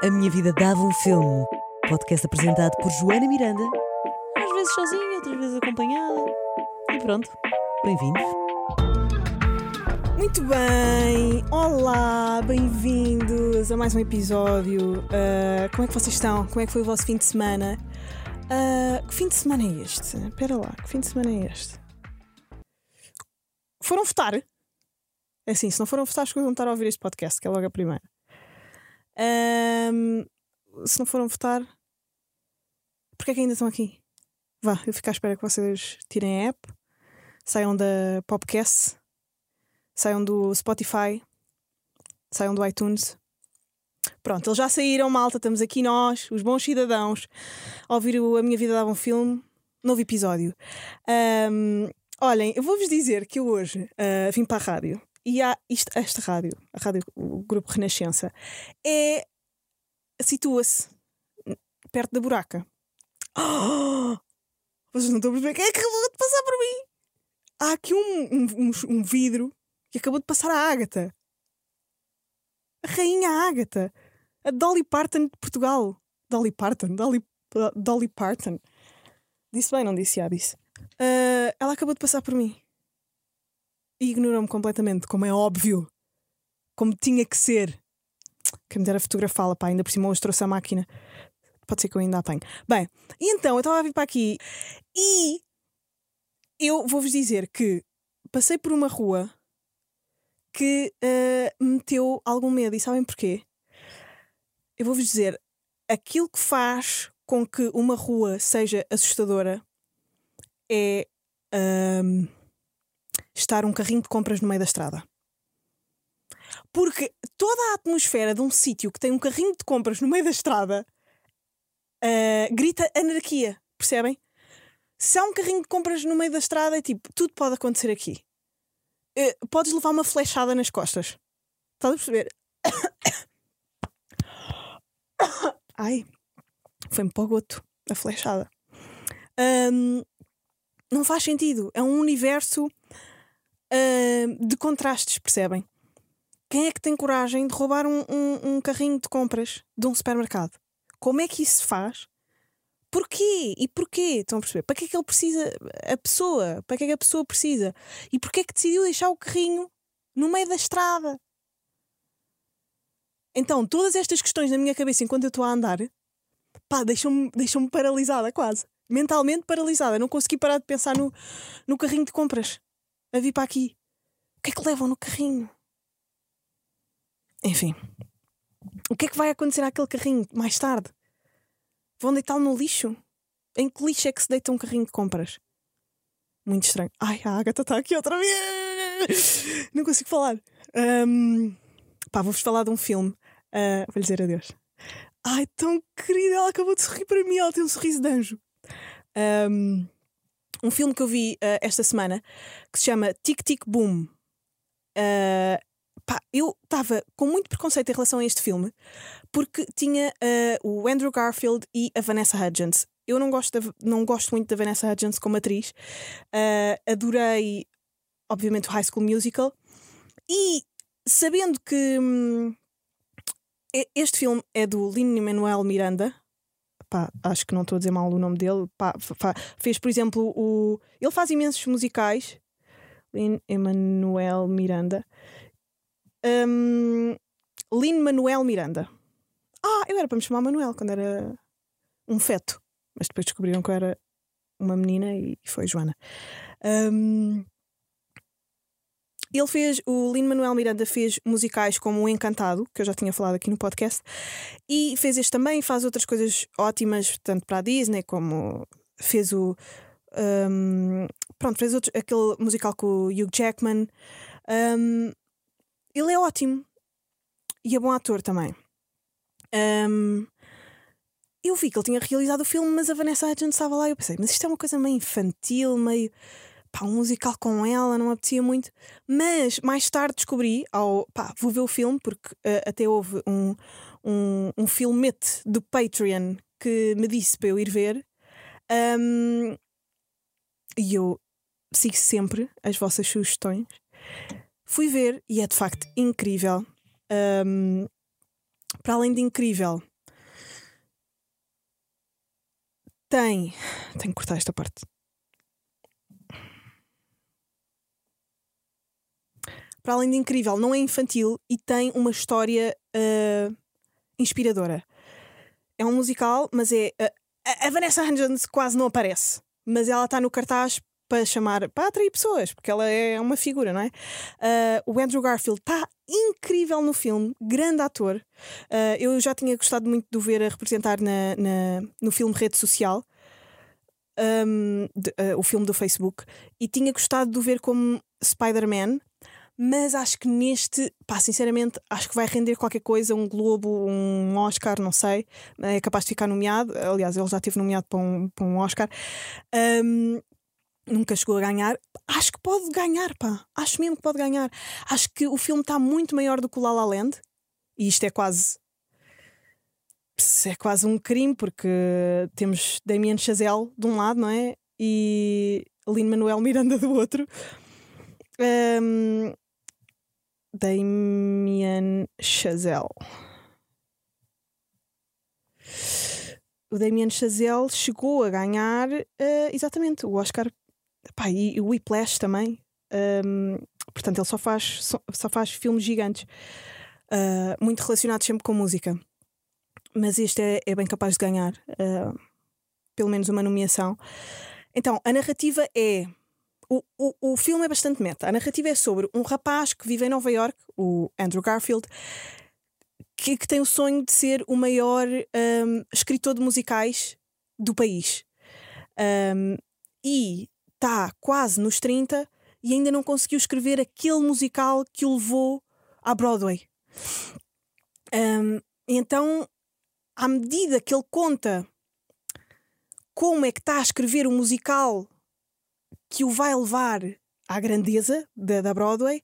A Minha Vida Dava um Filme. Podcast apresentado por Joana Miranda. Às vezes sozinha, outras vezes acompanhada. E pronto, bem-vindos. Muito bem, olá, bem-vindos a mais um episódio. Ah, como é que vocês estão? Como é que foi o vosso fim de semana? Ah, que fim de semana é este? Espera lá, que fim de semana é este? Foram votar? É assim, se não foram votar, vão estar a ouvir este podcast, que é logo a primeira. Ahm, se não foram votar, porquê é que ainda estão aqui? Vá, eu fico à espera que vocês tirem a app, saiam da Popcast, saiam do Spotify, saiam do iTunes. Pronto, eles já saíram, malta. Estamos aqui nós, os bons cidadãos, a ouvir o A Minha Vida Dava um Filme, novo episódio. Ahm, olhem, eu vou-vos dizer que eu hoje ah, vim para a rádio e há isto, esta rádio, a rádio, o Grupo Renascença, é. situa-se perto da buraca. Vocês não estão a perceber quem é que acabou de passar por mim? Há aqui um, um, um- um vidro que acabou de passar a Ágata. A rainha Ágata. A Dolly Parton de Portugal. Dolly Parton? Dolly, Dolly Parton. Disse bem, não disse? Já disse. Ah, ela acabou de passar por mim. Ignorou-me completamente, como é óbvio. Como tinha que ser. Quem me dera fotografá-la, pá, ainda por cima hoje trouxe a máquina. Pode ser que eu ainda apanhe. Bem, e então eu estava a vir para aqui e eu vou-vos dizer que passei por uma rua que me meteu algum medo. E sabem porquê? Eu vou-vos dizer, aquilo que faz com que uma rua seja assustadora é ahm, estar um carrinho de compras no meio da estrada. Porque toda a atmosfera de um sítio que tem um carrinho de compras no meio da estrada ah, grita anarquia, percebem? Se há um carrinho de compras no meio da estrada, é tipo, tudo pode acontecer aqui. Eh, podes levar uma flechada nas costas. Estás a perceber? Ai, foi-me para o goto a flechada. Ahm, não faz sentido. É um universo ahm, de contrastes, percebem? Quem é que tem coragem de roubar um, um- um carrinho de compras de um supermercado? Como é que isso se faz? Porquê? E porquê? Estão a perceber? Para que é que ele precisa? A pessoa? Para que é que a pessoa precisa? E porquê é que decidiu deixar o carrinho no meio da estrada? Então, todas estas questões na minha cabeça enquanto eu estou a andar, pá, deixam-me deixam paralisada quase. Mentalmente paralisada. Não consegui parar de pensar no, no carrinho de compras. A vir para aqui. O que é que levam no carrinho? Enfim. O que é que vai acontecer àquele carrinho mais tarde? Vão deitá-lo no lixo? Em que lixo é que se deita um carrinho de compras? Muito estranho. Ai, a Agatha está aqui outra vez! Não consigo falar. Ahm, pá, vou-vos falar de um filme. Ah, vou-lhe dizer adeus. Ai, tão querida, ela acabou de sorrir para mim, ela tem um sorriso de anjo. Ahm, um filme que eu vi ah, esta semana que se chama Tic Tic Boom. Ah, pá, eu estava com muito preconceito em relação a este filme porque tinha ah, o Andrew Garfield e a Vanessa Hudgens. Eu não gosto, da- não gosto muito da Vanessa Hudgens como atriz. Adorei, obviamente, o High School Musical. E sabendo que hum, este filme é do Lin-Manuel Miranda, pá, acho que não estou a dizer mal o nome dele. pá, fez, por exemplo, o. Ele faz imensos musicais. Lin-Manuel Miranda. Hum, Lin-Manuel Miranda. Ah, eu era para me chamar Manuel quando era um feto. Mas depois descobriram que eu era uma menina e foi Joana. Hum, ele fez, o Lin Manuel Miranda fez musicais como O Encantado, que eu já tinha falado aqui no podcast, e fez este também, faz outras coisas ótimas, tanto para a Disney como fez o. hum, pronto, fez outro, aquele musical com o Hugh Jackman. Hum, ele é ótimo e é bom ator também. Hum, eu vi que ele tinha realizado o filme, mas a Vanessa Hudgens estava lá e eu pensei, mas isto é uma coisa meio infantil, meio pá, um musical com ela, não apetecia muito. Mas mais tarde descobri, ao, pá, vou ver o filme, porque uh, até houve um, um, um filmete do Patreon que me disse para eu ir ver. Um, e eu sigo sempre as vossas sugestões. Fui ver e é de facto incrível. Um, para além de incrível, tem. Tenho que cortar esta parte. Para além de incrível, não é infantil e tem uma história uh, inspiradora. É um musical, mas é. Uh, a Vanessa Hudgens quase não aparece, mas ela está no cartaz para chamar, para atrair pessoas, porque ela é uma figura, não é? Uh, o Andrew Garfield está incrível no filme, grande ator. Uh, eu já tinha gostado muito de o ver a representar na, na no filme Rede Social, um, de, uh, o filme do Facebook, e tinha gostado de o ver como Spider-Man. Mas acho que neste, pá, sinceramente, acho que vai render qualquer coisa, um Globo, um Oscar, não sei. É capaz de ficar nomeado. Aliás, ele já esteve nomeado para um, para um Oscar. Um, nunca chegou a ganhar. Acho que pode ganhar, pá. Acho mesmo que pode ganhar. Acho que o filme está muito maior do que o La La Land. E isto é quase. É quase um crime, porque temos Damien Chazelle de um lado, não é? E Lin-Manuel Miranda do outro. Um, Damien Chazelle. O Damien Chazelle chegou a ganhar uh, exatamente o Oscar e, o Whiplash também. Um, portanto, ele só faz, só, só faz filmes gigantes, uh, muito relacionados sempre com música. Mas este é, é bem capaz de ganhar uh, pelo menos uma nomeação. Então, a narrativa é. O, o, o filme é bastante meta. A narrativa é sobre um rapaz que vive em Nova York, o Andrew Garfield, que, que tem o sonho de ser o maior um, escritor de musicais do país. Um, e está quase nos 30 e ainda não conseguiu escrever aquele musical que o levou à Broadway. Um, então, à medida que ele conta como é que está a escrever o musical que o vai levar à grandeza da, da Broadway,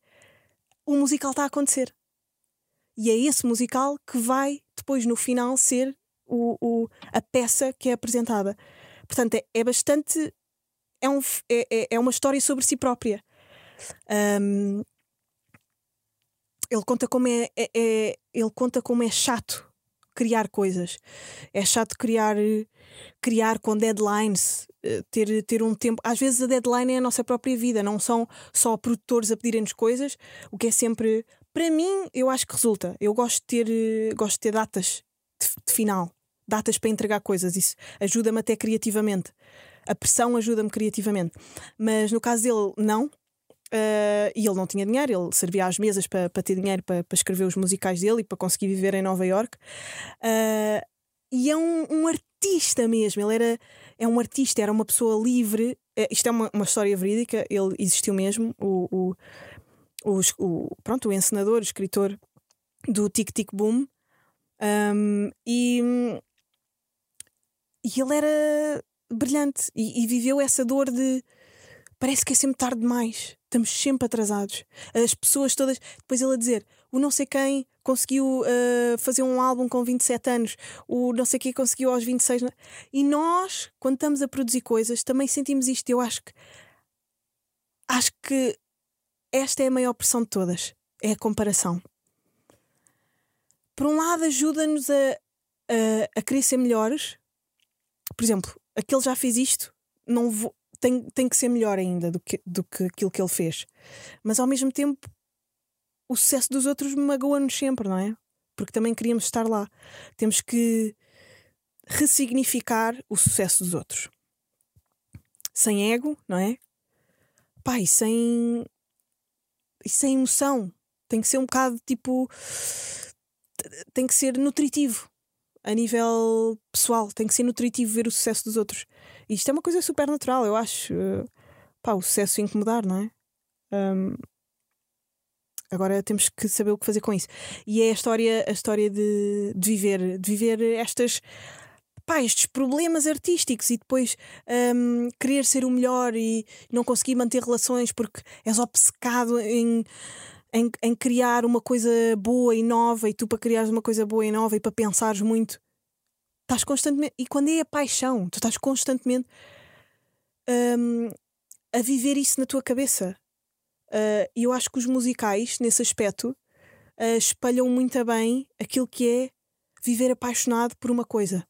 o musical está a acontecer. E é esse musical que vai depois, no final, ser o, o a peça que é apresentada. Portanto, é, é bastante é, um, é, é, é uma história sobre si própria. Um, ele conta como é, é, é, ele conta como é chato criar coisas. É chato criar criar com deadlines, ter, ter um tempo. Às vezes a deadline é a nossa própria vida, não são só produtores a pedirem-nos coisas, o que é sempre. Para mim, eu acho que resulta. Eu gosto de ter, eh, gosto de ter datas de, de final, datas para entregar coisas. Isso ajuda-me até criativamente a pressão ajuda-me criativamente. Mas no caso dele, não. Uh, e ele não tinha dinheiro, ele servia às mesas para, para ter dinheiro para, para escrever os musicais dele e para conseguir viver em Nova York. Uh, e é um, um, artista mesmo, ele era é um artista, era uma pessoa livre. Uh, isto é uma, uma história verídica, ele existiu mesmo. O, o, o, o pronto, o encenador, o escritor do Tic Tic Boom. Um, e, e ele era brilhante e, e viveu essa dor de parece que é sempre tarde demais, estamos sempre atrasados. As pessoas todas. Depois ele a dizer: o não sei quem conseguiu uh, fazer um álbum com 27 anos, o não sei quem conseguiu aos 26. E nós, quando estamos a produzir coisas, também sentimos isto. Eu acho que. Acho que esta é a maior pressão de todas: é a comparação. Por um lado, ajuda-nos a, a, a querer ser melhores. Por exemplo, aquele já fez isto, não vou, tem, tem que ser melhor ainda do que, do que aquilo que ele fez. Mas ao mesmo tempo, o sucesso dos outros magoa-nos sempre, não é? Porque também queríamos estar lá. Temos que ressignificar o sucesso dos outros. Sem ego, não é? Pá, e sem. E sem emoção. Tem que ser um bocado tipo. Tem que ser nutritivo a nível pessoal. Tem que ser nutritivo ver o sucesso dos outros. E isto é uma coisa super natural, eu acho. Uh, pá, o sucesso incomodar, não é? Um, agora temos que saber o que fazer com isso. E é a história, a história de, de viver, de viver estas. Pá, estes problemas artísticos e depois um, querer ser o melhor e não conseguir manter relações porque és obcecado em em, em, criar uma coisa boa e nova, e tu para criares uma coisa boa e nova e para pensares muito, estás constantemente. E quando é a paixão, tu estás constantemente um, a viver isso na tua cabeça. Uh, e eu acho que os musicais, nesse aspecto, uh, espalham muito bem aquilo que é viver apaixonado por uma coisa.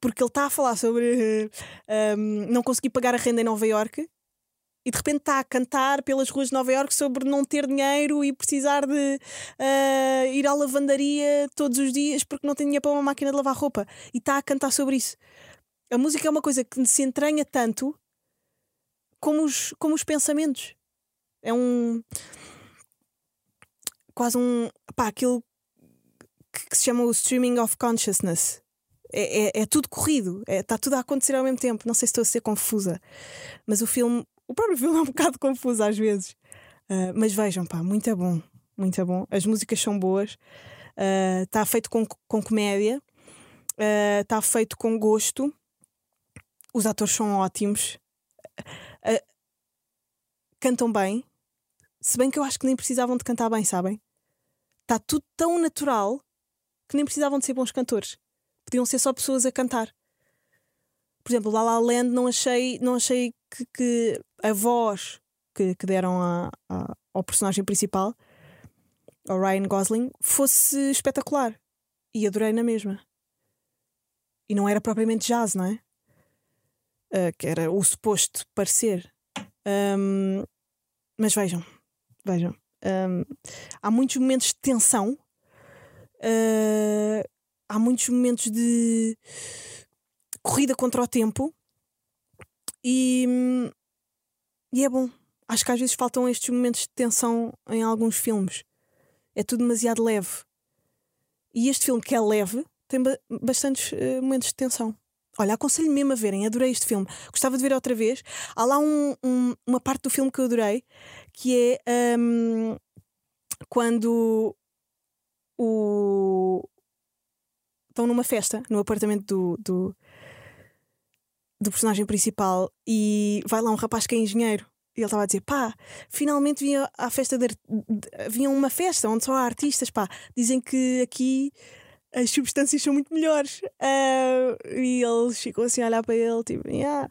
porque ele está a falar sobre uh, um, não conseguir pagar a renda em Nova York e de repente está a cantar pelas ruas de Nova York sobre não ter dinheiro e precisar de uh, ir à lavandaria todos os dias porque não tem dinheiro para uma máquina de lavar roupa e está a cantar sobre isso. A música é uma coisa que se entranha tanto como os, como os pensamentos. É um. quase um. pá, aquilo que se chama o streaming of consciousness. É, é, é tudo corrido, está é, tá tudo a acontecer ao mesmo tempo. Não sei se estou a ser confusa, mas o filme, o próprio filme é um bocado confuso às vezes. Uh, mas vejam, pá, muito é bom, muito é bom. As músicas são boas, está uh, feito com, com comédia, está uh, feito com gosto, os atores são ótimos, cantam bem, se bem que eu acho que nem precisavam de cantar bem, sabem? Está tudo tão natural que nem precisavam de ser bons cantores. Podiam ser só pessoas a cantar. Por exemplo, La La Land não achei, não achei que, que a voz que, que deram a, a, ao personagem principal, ao Ryan Gosling, fosse espetacular. E adorei na mesma. E não era propriamente jazz, não é? Uh, que era o suposto parecer. Um, mas vejam, vejam. Um, há muitos momentos de tensão, uh, há muitos momentos de corrida contra o tempo e, e é bom. Acho que às vezes faltam estes momentos de tensão em alguns filmes. É tudo demasiado leve. E este filme, que é leve, tem ba bastantes uh, momentos de tensão. Olha, aconselho mesmo a verem, adorei este filme. Gostava de ver outra vez. Há lá um, um, uma parte do filme que eu adorei, que é um, quando o... estão numa festa no apartamento do, do, do personagem principal e vai lá um rapaz que é engenheiro. E ele estava a dizer: pá, finalmente vinha à festa de, vinha uma festa onde só há artistas, pá. Dizem que aqui as substâncias são muito melhores. Uh, e eles ficam assim a olhar para ele, tipo, yeah,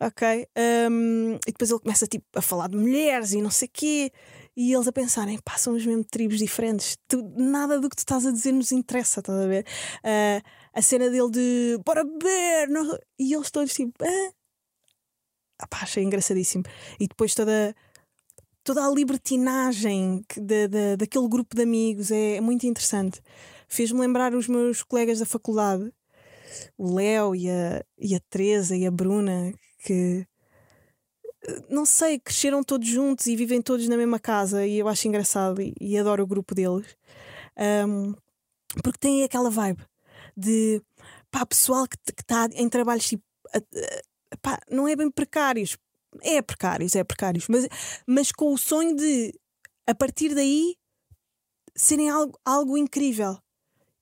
ok. Um, e depois ele começa tipo, a falar de mulheres e não sei o quê. E eles a pensarem, pá, somos mesmo tribos diferentes. Tu, nada do que tu estás a dizer nos interessa, estás a ver? Uh, a cena dele de bora beber, não... e eles todos tipo, ah. Ah, pá, achei engraçadíssimo. E depois toda toda a libertinagem de, de, daquele grupo de amigos é muito interessante fez-me lembrar os meus colegas da faculdade, o Léo e a, e a Teresa e a Bruna, que não sei, cresceram todos juntos e vivem todos na mesma casa e eu acho engraçado e, e adoro o grupo deles. Um, porque tem aquela vibe de pá, pessoal que está em trabalhos tipo, pá, não é bem precários, é precários, é precários, mas, mas com o sonho de a partir daí serem algo, algo incrível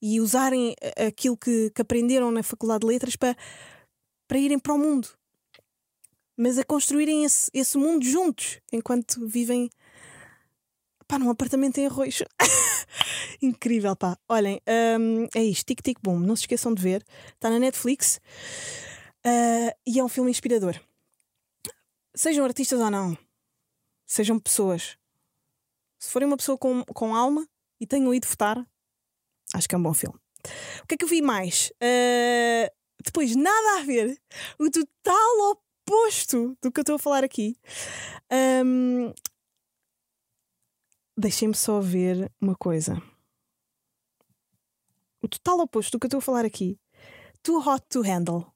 e usarem aquilo que, que aprenderam na Faculdade de Letras para, para irem para o mundo. Mas a construírem esse, esse mundo juntos, enquanto vivem pá, num apartamento em arroz. Incrível, pá. Olhem, um, é isto, Tic Tic Boom. Não se esqueçam de ver. Está na Netflix uh, e é um filme inspirador. Sejam artistas ou não, sejam pessoas. Se forem uma pessoa com, com alma e tenham ido votar, Acho que é um bom filme. O que é que eu vi mais? Uh, depois, nada a ver. O total oposto do que eu estou a falar aqui. Um, Deixem-me só ver uma coisa. O total oposto do que eu estou a falar aqui. Too Hot to Handle.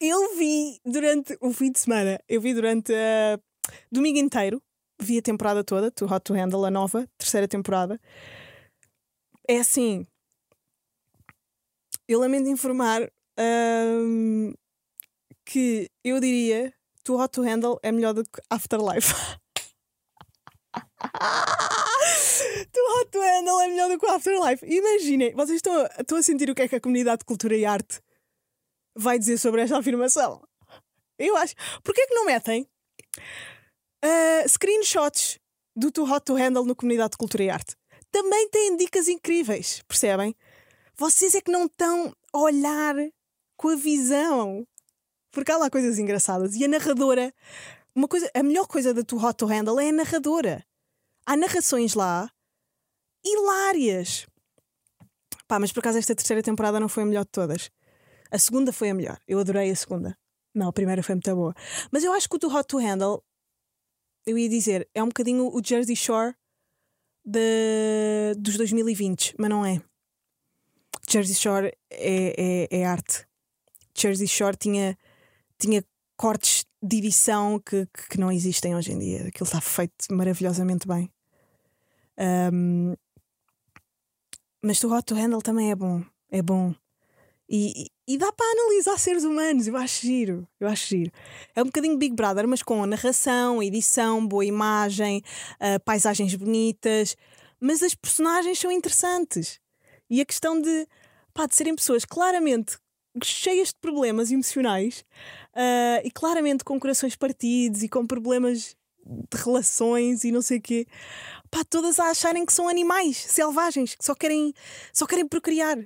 Eu vi durante o fim de semana, eu vi durante uh, domingo inteiro, vi a temporada toda, Too Hot to Handle, a nova, terceira temporada. É assim. Eu lamento informar um, que eu diria Too Hot to Handle é melhor do que Afterlife. Too Hot to Handle é melhor do que Afterlife. Imaginem, vocês estão a, estão a sentir o que é que a comunidade de cultura e arte vai dizer sobre esta afirmação? Eu acho. Porquê que não metem uh, screenshots do Too Hot to Handle no comunidade de cultura e arte? Também têm dicas incríveis, percebem? Vocês é que não estão a olhar com a visão. Porque há lá coisas engraçadas. E a narradora, uma coisa, a melhor coisa da Too Hot to Handle é a narradora. Há narrações lá hilárias. Pá, mas por acaso esta terceira temporada não foi a melhor de todas. A segunda foi a melhor. Eu adorei a segunda. Não, a primeira foi muito boa. Mas eu acho que o do Hot to Handle, eu ia dizer, é um bocadinho o Jersey Shore de, dos 2020, mas não é. Jersey Shore é, é, é arte. Jersey Shore tinha, tinha cortes de edição que, que, não existem hoje em dia. Aquilo está feito maravilhosamente bem. Um, mas o Hot to Handle também é bom. É bom. E, e dá para analisar seres humanos. Eu acho giro. Eu acho giro. É um bocadinho Big Brother, mas com narração, edição, boa imagem, uh, paisagens bonitas. Mas as personagens são interessantes. E a questão de, pá, de serem pessoas claramente cheias de problemas emocionais uh, e claramente com corações partidos e com problemas de relações e não sei o quê, pá, todas a acharem que são animais selvagens, que só querem, só querem procriar,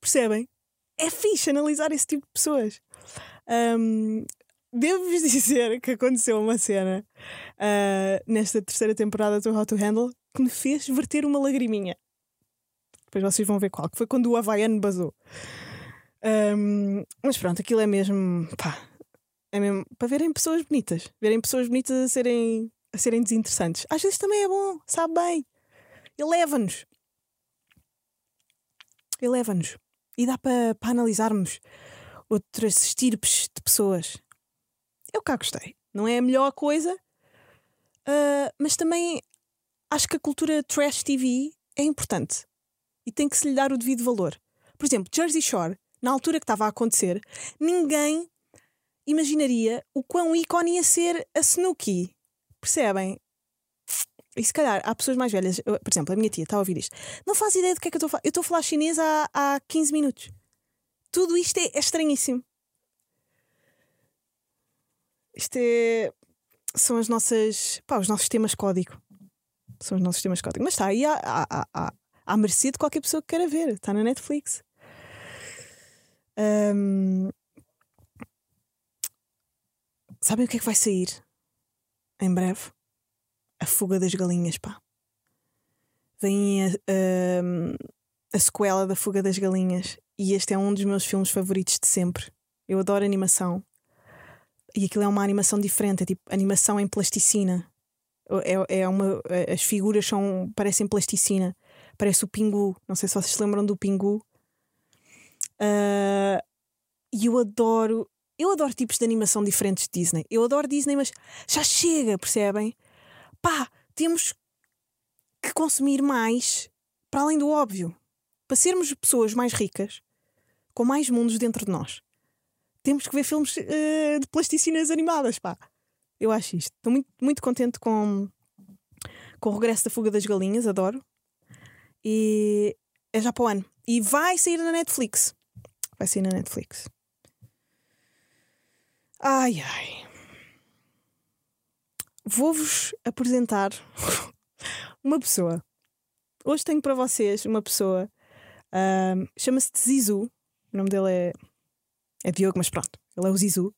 percebem? É fixe analisar esse tipo de pessoas. Um, Devo-vos dizer que aconteceu uma cena uh, nesta terceira temporada do How to Handle que me fez verter uma lagriminha. Depois vocês vão ver qual, que foi quando o Havaiano basou. Um, mas pronto, aquilo é mesmo. Pá, é mesmo para verem pessoas bonitas. Verem pessoas bonitas a serem, a serem desinteressantes. Às vezes também é bom, sabe bem. Eleva-nos. Eleva-nos. E dá para, analisarmos outras estirpes de pessoas. Eu cá gostei. Não é a melhor coisa, uh, mas também acho que a cultura trash TV é importante e tem que se lhe dar o devido valor. Por exemplo, Jersey Shore na altura que estava a acontecer, ninguém imaginaria o quão ícone ia ser a Snooki. Percebem? E se calhar há pessoas mais velhas, por exemplo, a minha tia está a ouvir isto, não faz ideia do que é que eu estou a falar. Eu estou a falar chinês há, há 15 minutos. Tudo isto é, é estranhíssimo. Isto é. São as nossas. Pá, os nossos temas código. São os nossos temas código. Mas está aí à, à, à, à mercê de qualquer pessoa que queira ver. Está na Netflix. Um, sabem o que é que vai sair em breve? A Fuga das Galinhas, pá. Vem a, a, a sequela da Fuga das Galinhas e este é um dos meus filmes favoritos de sempre. Eu adoro animação. E aquilo é uma animação diferente, é tipo animação em plasticina. É, é uma, as figuras são, parecem plasticina. Parece o Pingu. Não sei se vocês se lembram do Pingu. Uh, e eu adoro. Eu adoro tipos de animação diferentes de Disney. Eu adoro Disney, mas já chega, percebem? Pá, temos que consumir mais para além do óbvio. Para sermos pessoas mais ricas, com mais mundos dentro de nós, temos que ver filmes uh, de plasticinas animadas, pá. Eu acho isto. Estou muito, muito contente com, com o regresso da Fuga das Galinhas, adoro. E é já para o ano. E vai sair na Netflix. Vai sair na Netflix. Ai ai. Vou-vos apresentar uma pessoa. Hoje tenho para vocês uma pessoa. Um, Chama-se Zizu. O nome dele é, é Diogo, mas pronto, ele é o Zizu.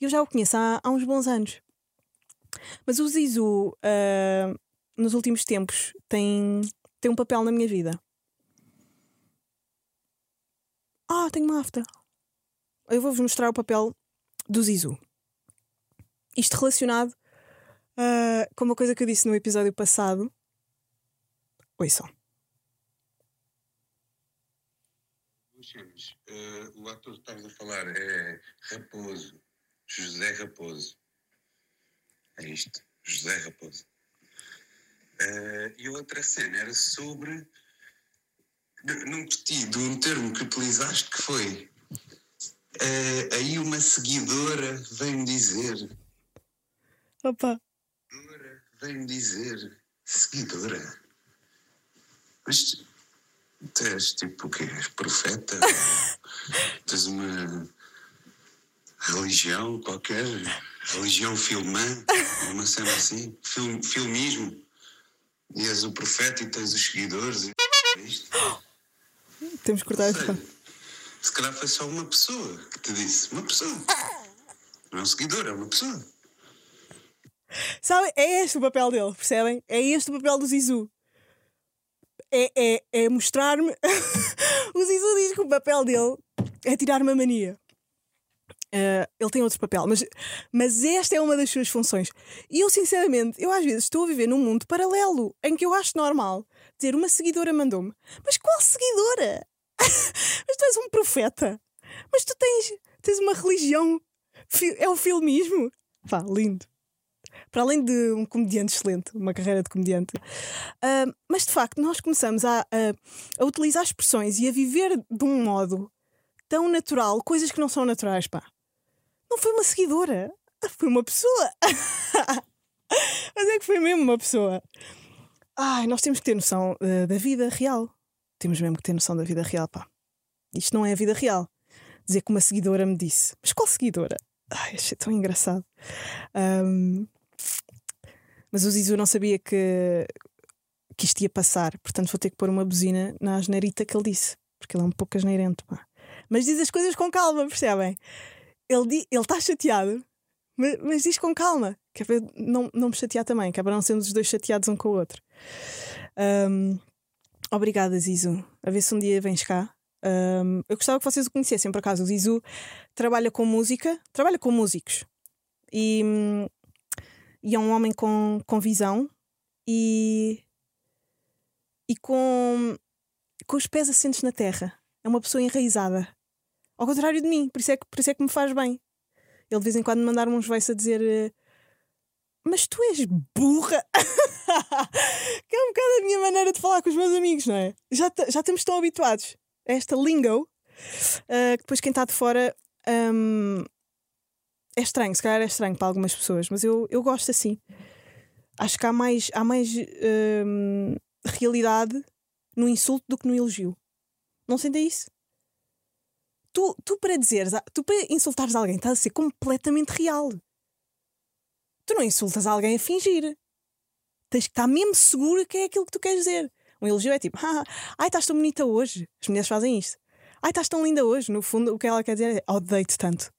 Eu já o conheço há, há uns bons anos. Mas o Zizu, uh, nos últimos tempos, tem, tem um papel na minha vida. Ah, tenho uma afta. Eu vou-vos mostrar o papel do Zizu. Isto relacionado uh, com uma coisa que eu disse no episódio passado. Ouçam. Uh, o ator que estás a falar é Raposo, José Raposo. É isto, José Raposo. Uh, e outra cena era sobre não gostei de um termo que utilizaste que foi uh, aí uma seguidora vem-me dizer. Opa! Vem-me dizer. Seguidora? Mas tu és tipo o quê? És profeta? Tens uma religião qualquer? Religião filmã? Uma cena assim? Film, filmismo? E és o profeta e tens os seguidores? E... É isto? Temos que cortar esta. Se calhar foi só uma pessoa que te disse. Uma pessoa. Não é um seguidor, é uma pessoa. Sabe, é este o papel dele, percebem? É este o papel do Zizu. É, é, é mostrar-me. o Zizu diz que o papel dele é tirar-me a mania. Uh, ele tem outro papel, mas, mas esta é uma das suas funções. E eu, sinceramente, eu às vezes estou a viver num mundo paralelo em que eu acho normal dizer uma seguidora mandou-me. Mas qual seguidora? mas tu és um profeta. Mas tu tens, tens uma religião. É o filmismo. Pá, lindo. Para além de um comediante excelente, uma carreira de comediante. Uh, mas de facto, nós começamos a, a, a utilizar expressões e a viver de um modo tão natural coisas que não são naturais, pá. Não foi uma seguidora, foi uma pessoa. Mas é que foi mesmo uma pessoa. Ai, nós temos que ter noção uh, da vida real. Temos mesmo que ter noção da vida real, pá. Isto não é a vida real. Dizer que uma seguidora me disse. Mas qual seguidora? Ai, achei tão engraçado. Um, mas o Zizu não sabia que, que isto ia passar, portanto vou ter que pôr uma buzina na asneirita que ele disse, porque ele é um pouco asneirento, pá. Mas diz as coisas com calma, percebem? ele está chateado, mas, mas, diz com calma, que é para não, não me chatear também, que é para não sermos os dois chateados um com o outro. Um, obrigada, Zizu. A ver se um dia vens cá. Um, eu gostava que vocês o conhecessem, por acaso. O Zizu trabalha com música, trabalha com músicos e, e é um homem com, com visão e, e com, com os pés assentes na terra. É uma pessoa enraizada. Ao contrário de mim, por isso é que, por isso é que me faz bem. Ele de vez em quando mandar uns voice a dizer eh, Mas tu és burra! que é um bocado a minha maneira de falar com os meus amigos, não é? Já, já estamos tão habituados a esta lingo uh, que depois quem está de fora um, é estranho, se calhar é estranho para algumas pessoas, mas eu, eu gosto assim. Acho que há mais, há mais um, realidade no insulto do que no elogio. Não sentem isso? tu, tu para dizeres, tu para insultares alguém, estás a ser completamente real. Tu não insultas alguém a fingir. Tens que estar mesmo seguro que é aquilo que tu queres dizer. Um elogio é tipo, ah, estás tão bonita hoje. As mulheres fazem isto. Ai, estás tão linda hoje. No fundo, o que ela quer dizer é, odeio-te tanto.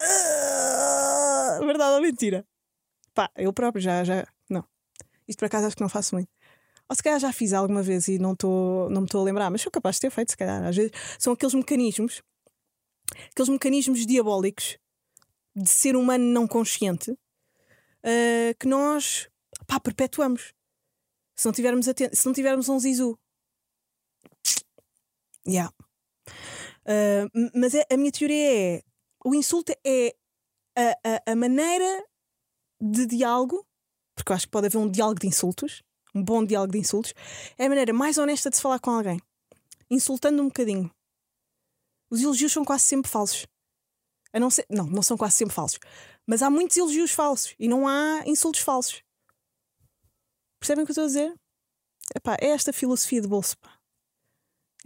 Ah, verdade ou mentira? Pá, eu próprio já, já. Não. Isto por acaso acho que não faço muito. Ou se calhar já fiz alguma vez e não, tô, não me estou a lembrar, mas sou capaz de ter feito, se calhar. Às vezes são aqueles mecanismos, aqueles mecanismos diabólicos de ser humano não consciente uh, que nós pá, perpetuamos. Se não tivermos, se não tivermos um zizu. Yeah. Uh, mas é, a minha teoria é: o insulto é a, a, a maneira de diálogo, porque eu acho que pode haver um diálogo de insultos, um bom diálogo de insultos, é a maneira mais honesta de se falar com alguém. Insultando um bocadinho. Os elogios são quase sempre falsos. A não, ser, não, não são quase sempre falsos. Mas há muitos elogios falsos e não há insultos falsos. Percebem o que eu estou a dizer? Epá, é esta filosofia de bolso. Pá.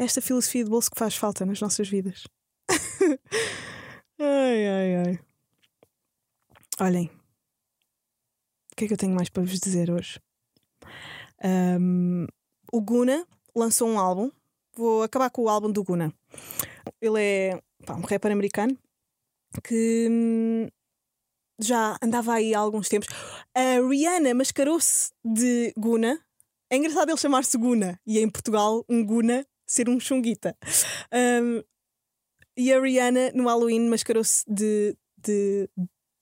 É esta filosofia de bolso que faz falta nas nossas vidas. ai, ai, ai. Olhem. O que é que eu tenho mais para vos dizer hoje? Um, o Guna lançou um álbum. Vou acabar com o álbum do Guna. Ele é pá, um rapper americano que hum, já andava aí há alguns tempos. A Rihanna mascarou-se de Guna. É engraçado ele chamar-se Guna e em Portugal um Guna ser um chunguita. Um, e a Rihanna no Halloween mascarou-se de, de,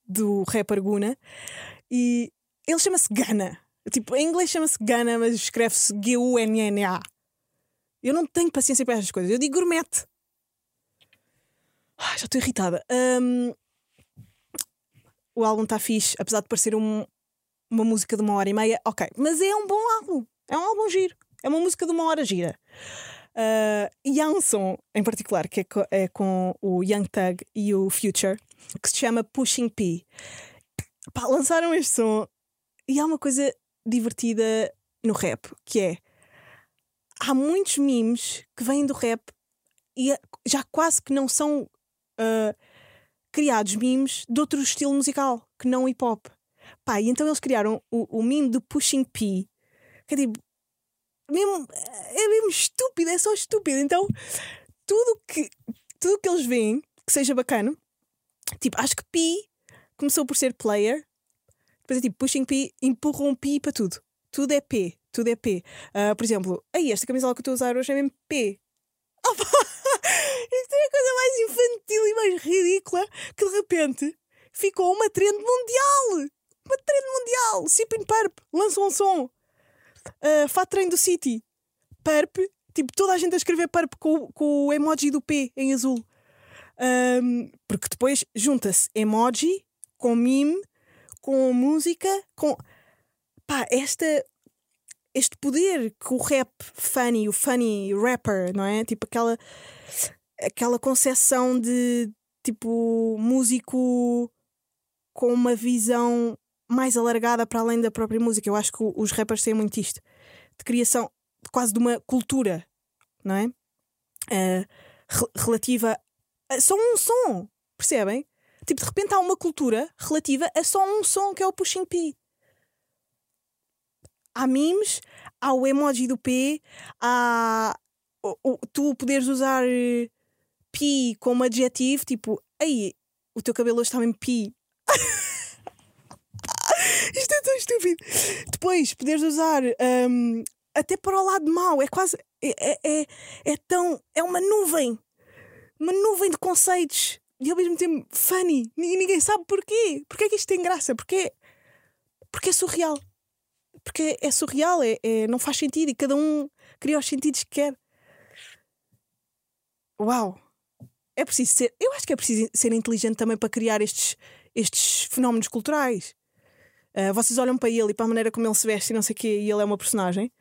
do rapper Guna e ele chama-se Gana. Tipo, em inglês chama-se Gana, mas escreve-se G-U-N-N-A. Eu não tenho paciência para estas coisas. Eu digo gourmet. Ah, já estou irritada. Um, o álbum está fixe, apesar de parecer um, uma música de uma hora e meia. Ok, mas é um bom álbum. É um álbum giro. É uma música de uma hora gira. Uh, e há um som em particular que é com, é com o Young Thug e o Future que se chama Pushing P. Pá, lançaram este som e há uma coisa divertida no rap, que é há muitos memes que vêm do rap e já quase que não são uh, criados memes de outro estilo musical que não hip hop. Pá, e então eles criaram o, o meme do Pushing P, que é tipo. Mesmo, é mesmo estúpido, é só estúpido. Então, tudo que, tudo que eles veem que seja bacana, tipo, acho que P começou por ser player, depois é tipo pushing P, empurram P para tudo. Tudo é P, tudo é P. Uh, por exemplo, aí esta camisola que eu estou a usar hoje é mesmo P. Isto é a coisa mais infantil e mais ridícula que de repente ficou uma trend mundial. Uma trend mundial. Sipping Purp lançou um som. Uh, Fat Train do City. Purp. Tipo, toda a gente a escrever Purp com, com o emoji do P em azul. Um, porque depois junta-se emoji com meme, com música, com. Pá, esta. Este poder que o rap funny, o funny rapper, não é? Tipo aquela. Aquela concepção de tipo músico com uma visão mais alargada para além da própria música. Eu acho que os rappers têm muito isto de criação quase de uma cultura, não é? Uh, relativa a só um som, percebem? Tipo, de repente há uma cultura relativa a só um som que é o Pushing P. Há memes, há o emoji do P, há o, o, tu poderes usar eh, P como adjetivo, tipo, aí o teu cabelo hoje está mesmo P. Estúpido. Depois, poderes usar um, até para o lado mau, é quase. É, é, é, é tão. É uma nuvem. Uma nuvem de conceitos. E ao mesmo tempo funny. E ninguém sabe porquê. Porquê é que isto tem graça? Porque, porque é surreal. Porque é surreal, é, é, não faz sentido e cada um cria os sentidos que quer. Uau! É preciso ser. Eu acho que é preciso ser inteligente também para criar estes, estes fenómenos culturais. Uh, vocês olham para ele e para a maneira como ele se veste e não sei o quê, e ele é uma personagem.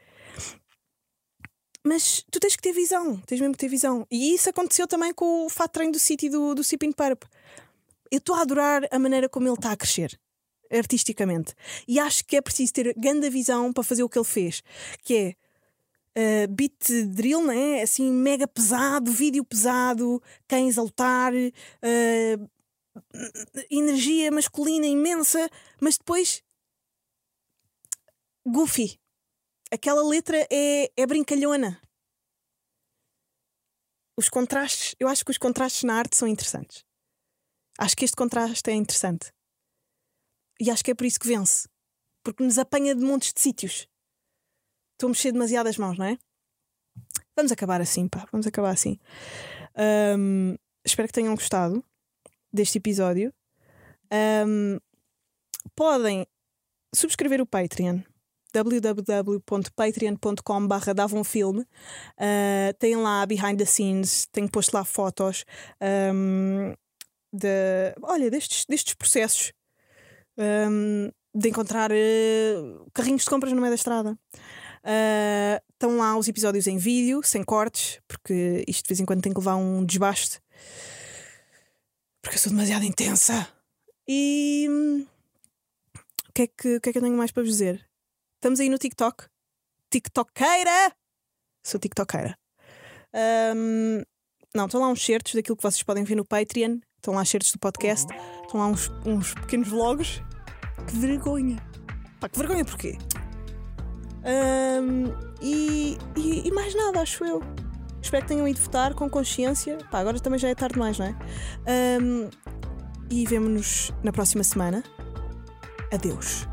Mas tu tens que ter visão, tens mesmo que ter visão. E isso aconteceu também com o Fat Train do City do, do Sipping Purp. Eu estou a adorar a maneira como ele está a crescer artisticamente. E acho que é preciso ter grande visão para fazer o que ele fez, que é uh, beat drill, né? assim, mega pesado, vídeo pesado, cães a lutar, uh, energia masculina imensa, mas depois goofy. Aquela letra é, é brincalhona. Os contrastes, eu acho que os contrastes na arte são interessantes. Acho que este contraste é interessante. E acho que é por isso que vence. Porque nos apanha de montes de sítios. Estou a mexer demasiado as mãos, não é? Vamos acabar assim, pá. Vamos acabar assim. Um, espero que tenham gostado deste episódio. Um, podem subscrever o Patreon www.patreon.com barra davumfilme uh, tem lá behind the scenes tenho posto lá fotos um, de, olha, destes, destes processos um, de encontrar uh, carrinhos de compras no meio da estrada uh, estão lá os episódios em vídeo sem cortes porque isto de vez em quando tem que levar um desbaste porque eu sou demasiado intensa. E hum, o que, é que, o que é que eu tenho mais para vos dizer? Estamos aí no TikTok. TikTokeira! Sou TikTokeira. Um, não, estão lá uns certos daquilo que vocês podem ver no Patreon. Estão lá certos do podcast. Estão lá uns, uns pequenos vlogs. Que vergonha! Pá, que vergonha porquê? Um, e, e, e mais nada, acho eu. Espero que tenham ido votar com consciência. Pá, agora também já é tarde demais, não é? Um, e vemo-nos na próxima semana. Adeus.